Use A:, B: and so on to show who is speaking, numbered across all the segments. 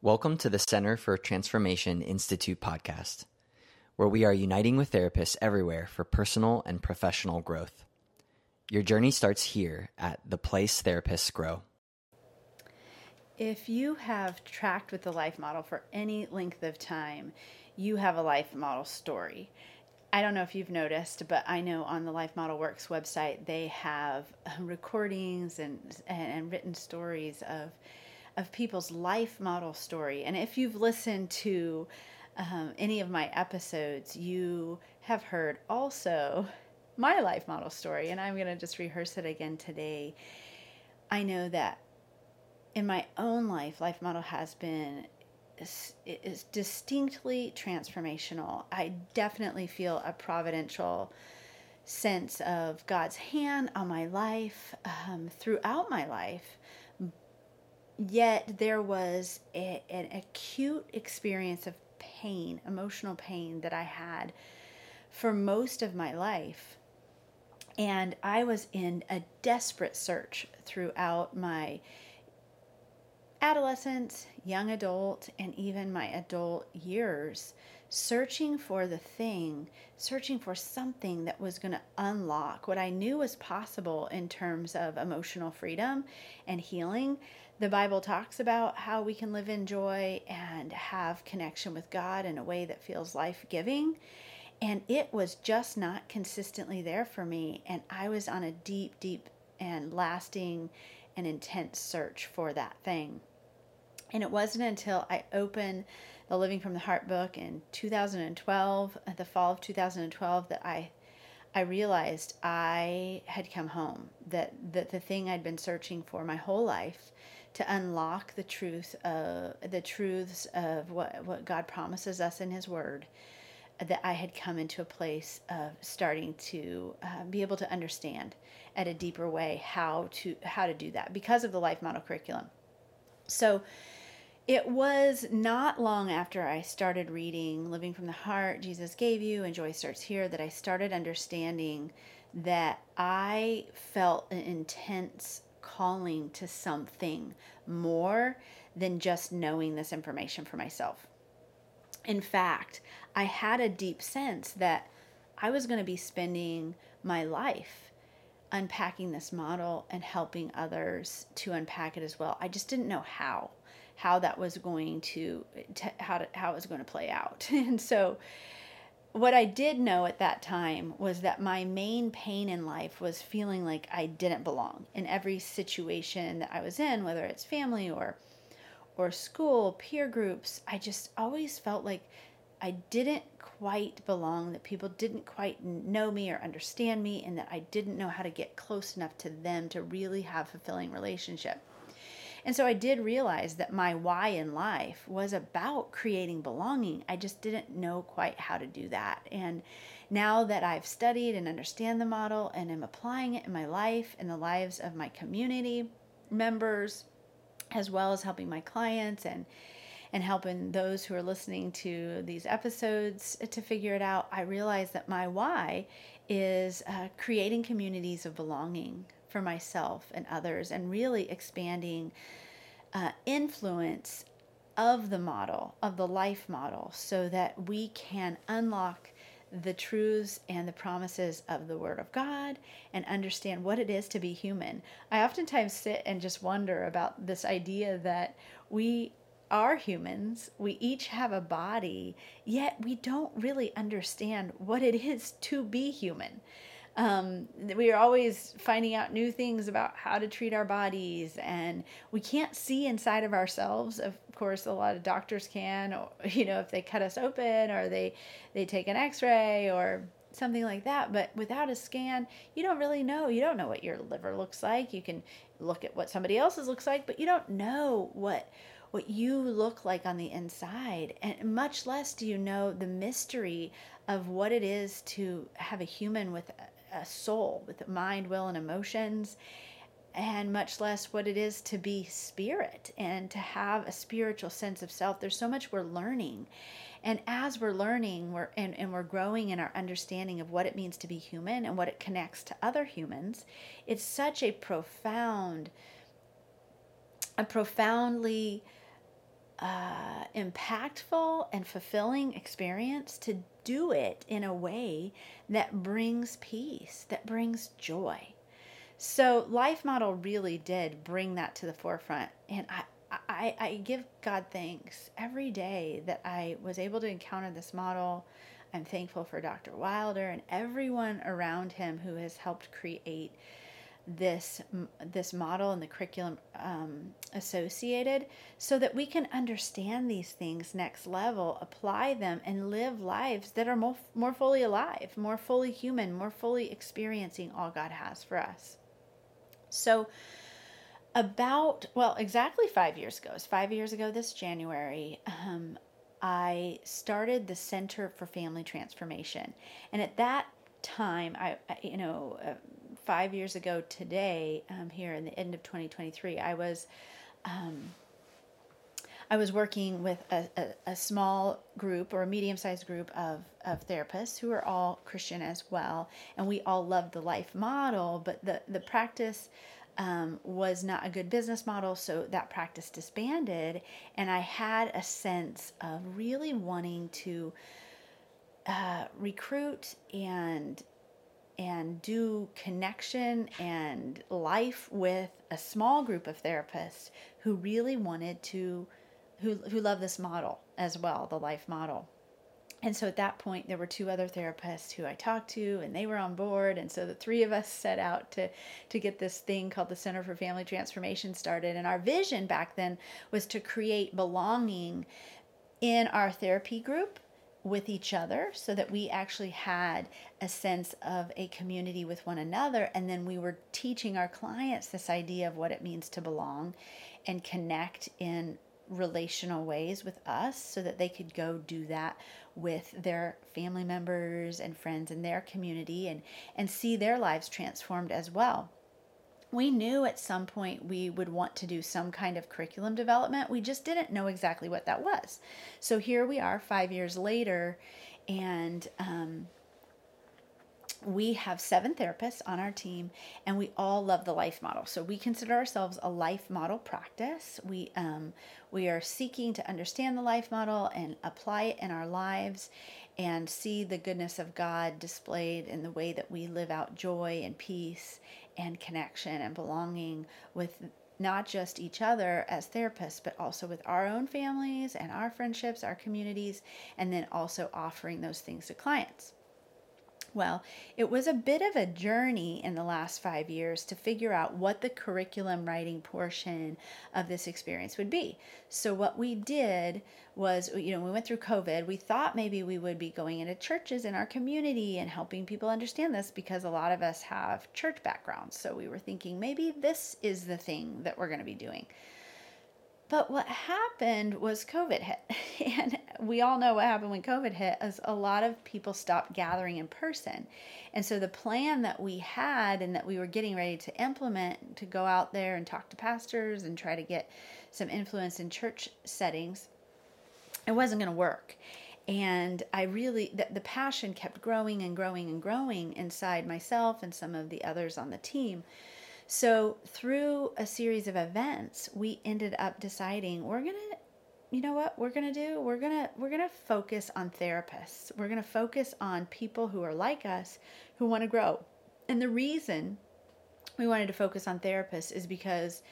A: Welcome to the Center for Transformation Institute podcast, where we are uniting with therapists everywhere for personal and professional growth. Your journey starts here at the place therapists grow.
B: If you have tracked with the life model for any length of time, you have a life model story. I don't know if you've noticed, but I know on the Life Model Works website they have um, recordings and and, written stories of of people's life model story. And if you've listened to um, any of my episodes, you have heard also my life model story. And I'm going to just rehearse it again today. I know that in my own life, life model has been is, is distinctly transformational. I definitely feel a providential sense of God's hand on my life um, throughout my life. Yet there was a, an acute experience of pain, emotional pain that I had for most of my life. And I was in a desperate search throughout my adolescence, young adult, and even my adult years, searching for the thing, searching for something that was going to unlock what I knew was possible in terms of emotional freedom and healing. The Bible talks about how we can live in joy and have connection with God in a way that feels life giving. And it was just not consistently there for me. And I was on a deep, deep, and lasting and intense search for that thing. And it wasn't until I opened the Living from the Heart book in 2012, uh, the fall of 2012, that I I realized I had come home. That that the thing I'd been searching for my whole life to unlock the truth of the truths of what what God promises us in His Word. That I had come into a place of starting to uh, be able to understand at a deeper way how to how to do that because of the life model curriculum. So it was not long after I started reading Living from the Heart, Jesus Gave You, and Joy Starts Here that I started understanding that I felt an intense calling to something more than just knowing this information for myself. In fact, I had a deep sense that I was going to be spending my life unpacking this model and helping others to unpack it as well. I just didn't know how how that was going to, to how to, how it was going to play out. and so what I did know at that time was that my main pain in life was feeling like I didn't belong in every situation that I was in, whether it's family or or school, peer groups. I just always felt like I didn't quite belong, that people didn't quite know me or understand me, and that I didn't know how to get close enough to them to really have a fulfilling relationship. And so I did realize that my why in life was about creating belonging. I just didn't know quite how to do that. And now that I've studied and understand the model and am applying it in my life and the lives of my community members, as well as helping my clients and and helping those who are listening to these episodes to figure it out, I realize that my why is uh, creating communities of belonging for myself and others and really expanding uh, influence of the model, of the life model, so that we can unlock the truths and the promises of the Word of God and understand what it is to be human. I oftentimes sit and just wonder about this idea that we are humans, we each have a body, yet we don't really understand what it is to be human. Um, we are always finding out new things about how to treat our bodies, and we can't see inside of ourselves. Of course, a lot of doctors can, or, you know, if they cut us open or they they take an X-ray or something like that. But without a scan, you don't really know. You don't know what your liver looks like. You can look at what somebody else's looks like, but you don't know what what you look like on the inside and much less do you know the mystery of what it is to have a human with a soul with a mind, will, and emotions, and much less what it is to be spirit and to have a spiritual sense of self. There's so much we're learning. And as we're learning we're, and, and we're growing in our understanding of what it means to be human and what it connects to other humans, it's such a profound, a profoundly uh, impactful and fulfilling experience to do it in a way that brings peace, that brings joy. So, Life Model really did bring that to the forefront. And I, I, I give God thanks every day that I was able to encounter this model. I'm thankful for Dr. Wilder and everyone around him who has helped create this this model and the curriculum um, associated so that we can understand these things next level apply them and live lives that are more, more fully alive more fully human more fully experiencing all god has for us. So about well exactly five years ago it's five years ago this january um, i started the center for family transformation. And at that time i, I you know uh, five years ago today um, here in the end of 2023 i was um, I was working with a, a, a small group or a medium sized group of, of therapists who are all Christian as well. And we all loved the life model, but the, the practice um, was not a good business model, so that practice disbanded. And I had a sense of really wanting to uh, recruit and and do connection and life with a small group of therapists who really wanted to who who love this model as well, the life model. And so at that point there were two other therapists who i talked to and they were on board. And so the three of us set out to to get this thing called the center for family transformation started. And our vision back then was to create belonging in our therapy group with each other so that we actually had a sense of a community with one another. And then we were teaching our clients this idea of what it means to belong and connect in relational ways with us so that they could go do that with their family members and friends in their community and and see their lives transformed as well we knew at some point we would want to do some kind of curriculum development. We just didn't know exactly what that was. So here we are five years later and um, we have seven therapists on our team and we all love the life model. So we consider ourselves a life model practice. We um, we are seeking to understand the life model and apply it in our lives and see the goodness of god displayed in the way that we live out joy and peace and connection and belonging with not just each other as therapists, but also with our own families and our friendships, our communities, and then also offering those things to clients. Well, it was a bit of a journey in the last five years to figure out what the curriculum writing portion of this experience would be. So, what we did was, you know, we went through COVID. We thought maybe we would be going into churches in our community and helping people understand this because a lot of us have church backgrounds. So, we were thinking maybe this is the thing that we're going to be doing. But what happened was COVID hit. And we all know what happened when COVID hit is a lot of people stopped gathering in person. And so the plan that we had and that we were getting ready to implement to go out there and talk to pastors and try to get some influence in church settings, it wasn't going to work. And I really, the, the passion kept growing and growing and growing inside myself and some of the others on the team so, through a series of events, we ended up deciding we're going to you know what we're going to do? We're going to we're going to focus on therapists. We're going to focus on people who are like us who want to grow. And the reason we wanted to focus on therapists is because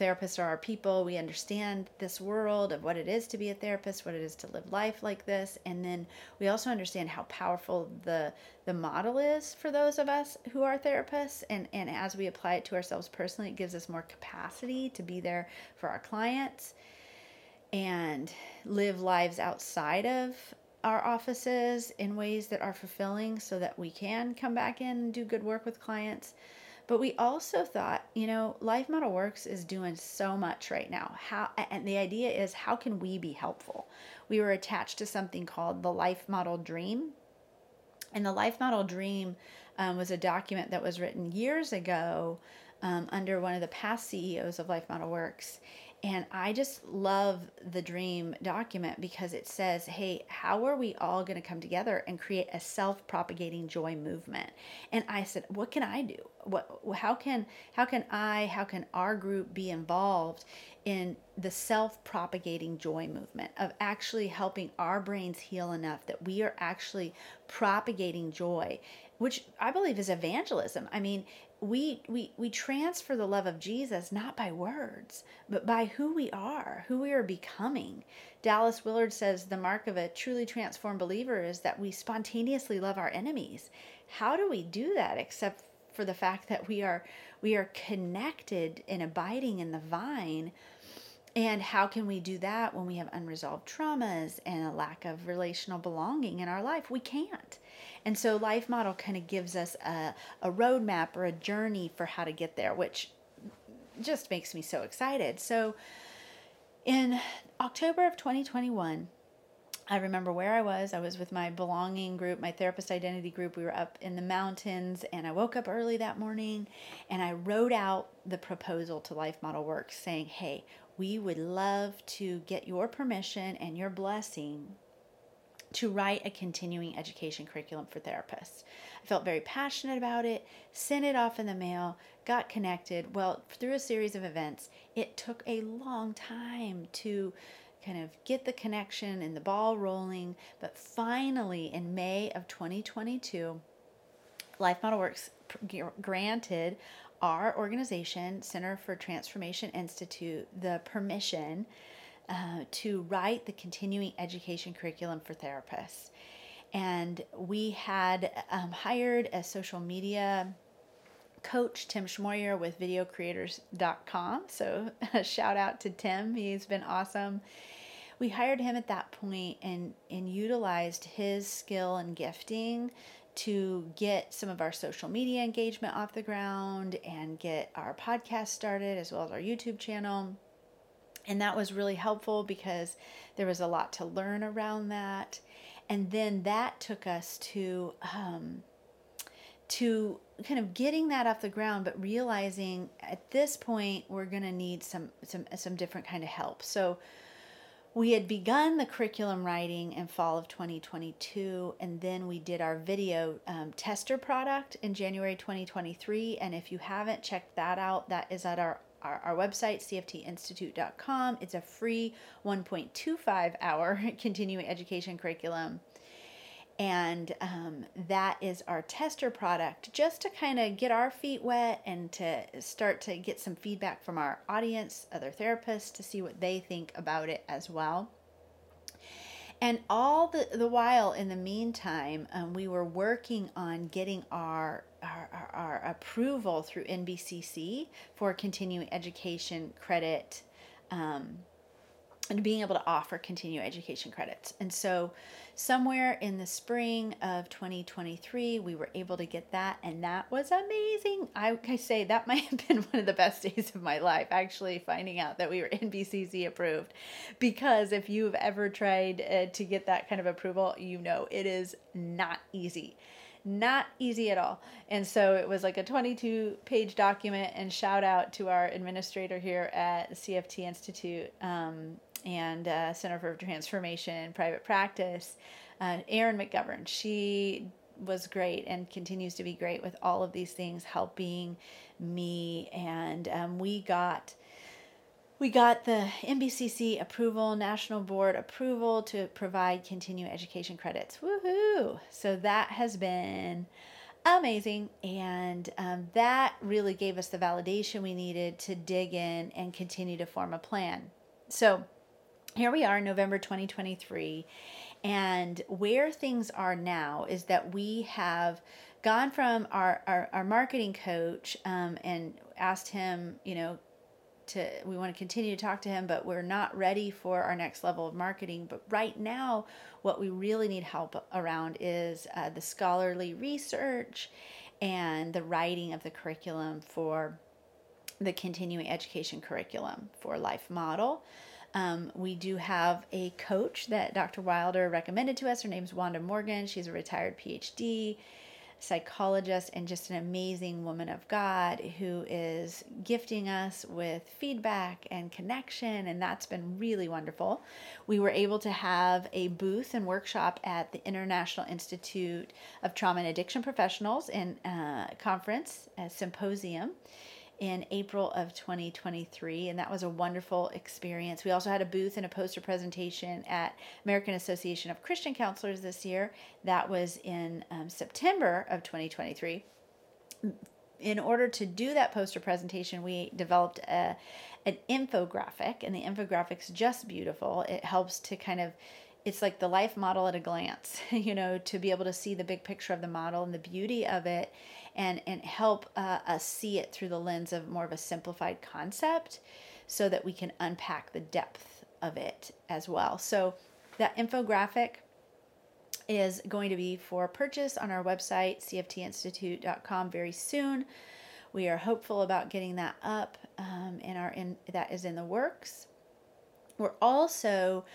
B: therapists are our people. We understand this world of what it is to be a therapist, what it is to live life like this, and then we also understand how powerful the the model is for those of us who are therapists. And and as we apply it to ourselves personally, it gives us more capacity to be there for our clients and live lives outside of our offices in ways that are fulfilling so that we can come back in and do good work with clients but we also thought, you know, Life Model Works is doing so much right now. How and the idea is how can we be helpful? We were attached to something called the Life Model Dream. And the Life Model Dream um, was a document that was written years ago um, under one of the past CEOs of Life Model Works. And I just love the dream document because it says, hey, how are we all going to come together and create a self propagating joy movement? And I said, what can I do? What, how can, how can I, how can our group be involved in the self propagating joy movement of actually helping our brains heal enough that we are actually propagating joy, which I believe is evangelism. I mean, we we we transfer the love of Jesus not by words, but by who we are, who we are becoming. Dallas Willard says the mark of a truly transformed believer is that we spontaneously love our enemies. How do we do that except for the fact that we are we are connected and abiding in the vine? And how can we do that when we have unresolved traumas and a lack of relational belonging in our life? We can't. And so Life Model kind of gives us a, a roadmap or a journey for how to get there, which just makes me so excited. So in October of 2021, I remember where I was. I was with my belonging group, my therapist identity group. We were up in the mountains, and I woke up early that morning and I wrote out the proposal to Life Model Works saying, Hey, we would love to get your permission and your blessing to write a continuing education curriculum for therapists. I felt very passionate about it, sent it off in the mail, got connected. Well, through a series of events, it took a long time to kind of get the connection and the ball rolling. But finally, in May of 2022, Life Model Works granted our organization, Center for Transformation Institute, the permission uh, to write the continuing education curriculum for therapists. And we had um, hired a social media coach, Tim Schmoyer, with videocreators.com. So, a shout out to Tim, he's been awesome. We hired him at that point and, and utilized his skill and gifting to get some of our social media engagement off the ground and get our podcast started as well as our YouTube channel and that was really helpful because there was a lot to learn around that. And then that took us to um, to kind of getting that off the ground, but realizing at this point we're going to need some some some different kind of help. So we had begun the curriculum writing in fall of 2022 and then we did our video um, tester product in january 2023 and if you haven't checked that out that is at our our, our website, cftinstitute.com. It's a free 1.25 hour continuing education curriculum. And um, that is our tester product just to kind of get our feet wet and to start to get some feedback from our audience, other therapists, to see what they think about it as well. And all the, the while, in the meantime, um, we were working on getting our, our, our, approval through NBCC for continuing education credit um, and being able to offer continuing education credits. And so somewhere in the spring of 2023 we were able to get that and that was amazing i, I say that might have been one of the best days of my life actually finding out that we were nbcc approved because if you've ever tried uh, to get that kind of approval you know it is not easy not easy at all. And so it was like a 22 page document. And shout out to our administrator here at CFT Institute. Um, and uh, Center for Transformation and Private Practice, uh, Erin McGovern. She was great and continues to be great with all of these things, helping me. And um, we got we got the NBCC approval, National Board approval to provide continuing education credits. Woohoo! So that has been amazing. And um, that really gave us the validation we needed to dig in and continue to form a plan. So here we are, November 2023. And where things are now is that we have gone from our, our, our marketing coach um, and asked him, you know, to we want to continue to talk to him, but we're not ready for our next level of marketing. But right now, what we really need help around is uh, the scholarly research and the writing of the curriculum for the continuing education curriculum for Life Model. Um, we do have a coach that Dr. Wilder recommended to us. Her name's Wanda Morgan. She's a retired PhD. psychologist and just an amazing woman of God who is gifting us with feedback and connection, and that's been really wonderful. We were able to have a booth and workshop at the International Institute of Trauma and Addiction Professionals in uh, conference, a symposium in April of 2023, and that was a wonderful experience. We also had a booth and a poster presentation at American Association of Christian Counselors this year. That was in um, September of 2023. In order to do that poster presentation, we developed a, an infographic, and the infographic's just beautiful. It helps to kind of it's like the life model at a glance, you know, to be able to see the big picture of the model and the beauty of it and and help uh, us see it through the lens of more of a simplified concept so that we can unpack the depth of it as well. So that infographic is going to be for purchase on our website cftinstitute.com very soon. We are hopeful about getting that up um, and our in that is in the works. We're also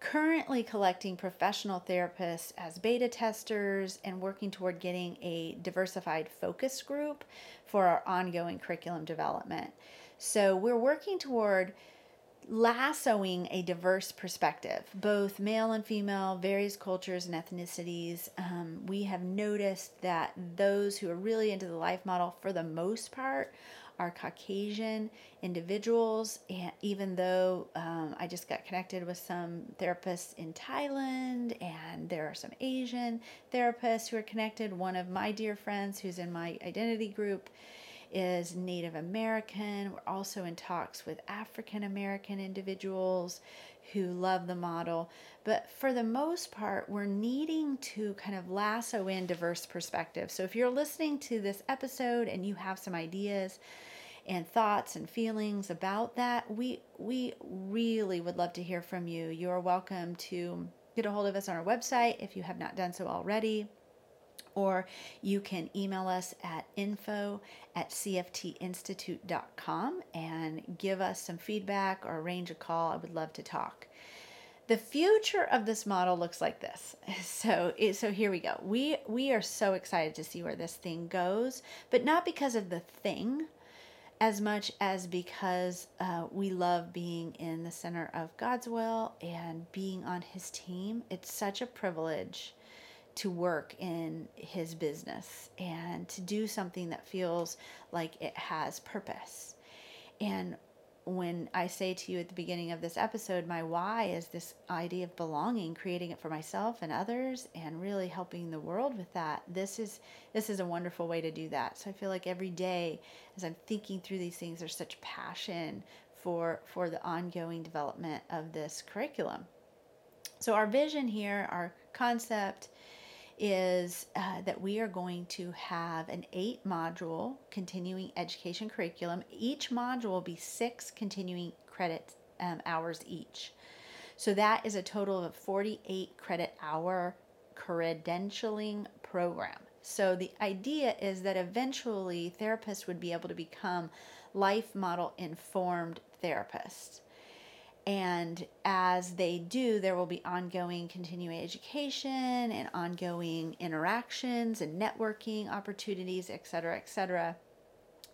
B: currently collecting professional therapists as beta testers and working toward getting a diversified focus group for our ongoing curriculum development. So we're working toward lassoing a diverse perspective, both male and female, various cultures and ethnicities. Um, we have noticed that those who are really into the life model, for the most part, are Caucasian individuals. And even though um, I just got connected with some therapists in Thailand, and there are some Asian therapists who are connected. One of my dear friends who's in my identity group is Native American. We're also in talks with African American individuals who love the model. But for the most part, we're needing to kind of lasso in diverse perspectives. So if you're listening to this episode and you have some ideas, and thoughts and feelings about that, we we really would love to hear from you. You are welcome to get a hold of us on our website if you have not done so already. Or you can email us at info at cftinstitute.com and give us some feedback or arrange a call. I would love to talk. The future of this model looks like this. So, so here we go. We we are so excited to see where this thing goes, but not because of the thing, as much as because uh, we love being in the center of God's will and being on His team. It's such a privilege to work in His business and to do something that feels like it has purpose. And when I say to you at the beginning of this episode, my why is this idea of belonging, creating it for myself and others, and really helping the world with that. This is this is a wonderful way to do that. So I feel like every day, as I'm thinking through these things, there's such passion for for the ongoing development of this curriculum. So our vision here, our concept is uh, that we are going to have an eight module continuing education curriculum. Each module will be six continuing credit um, hours each. So that is a total of 48 credit hour credentialing program. So the idea is that eventually therapists would be able to become life model informed therapists. And as they do, there will be ongoing continuing education and ongoing interactions and networking opportunities, et cetera, et cetera.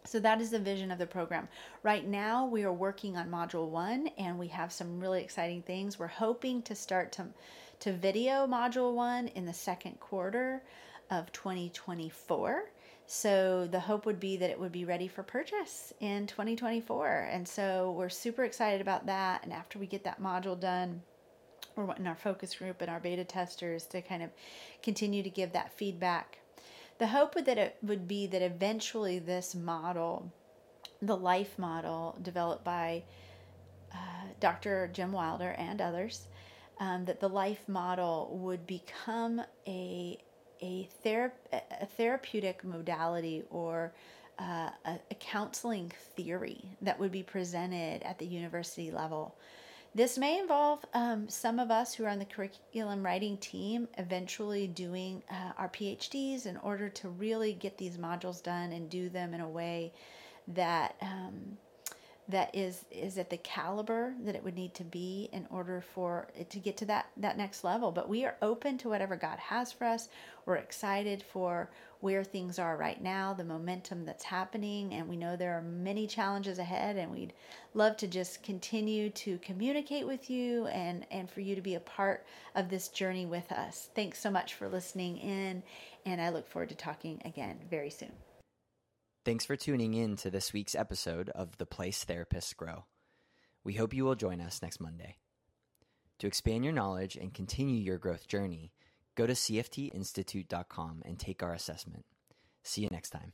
B: So that is the vision of the program. Right now, we are working on module one, and we have some really exciting things. We're hoping to start to, to video module one in the second quarter of 2024. So the hope would be that it would be ready for purchase in 2024. And so we're super excited about that. And after we get that module done, we're wanting our focus group and our beta testers to kind of continue to give that feedback. The hope would that it would be that eventually this model, the life model developed by uh, Dr. Jim Wilder and others, um, that the life model would become a a, thera- a therapeutic modality or uh, a, a counseling theory that would be presented at the university level. This may involve um, some of us who are on the curriculum writing team eventually doing uh, our PhDs in order to really get these modules done and do them in a way that um, that is is at the caliber that it would need to be in order for it to get to that that next level. But we are open to whatever god has for us. We're excited for where things are right now the momentum that's happening and we know there are many challenges ahead and we'd love to just continue to communicate with you and and for you to be a part of this journey with us. Thanks so much for listening in and i look forward to talking again very soon
A: Thanks for tuning in to this week's episode of The Place Therapists Grow. We hope you will join us next Monday. To expand your knowledge and continue your growth journey, go to cftinstitute.com and take our assessment. See you next time.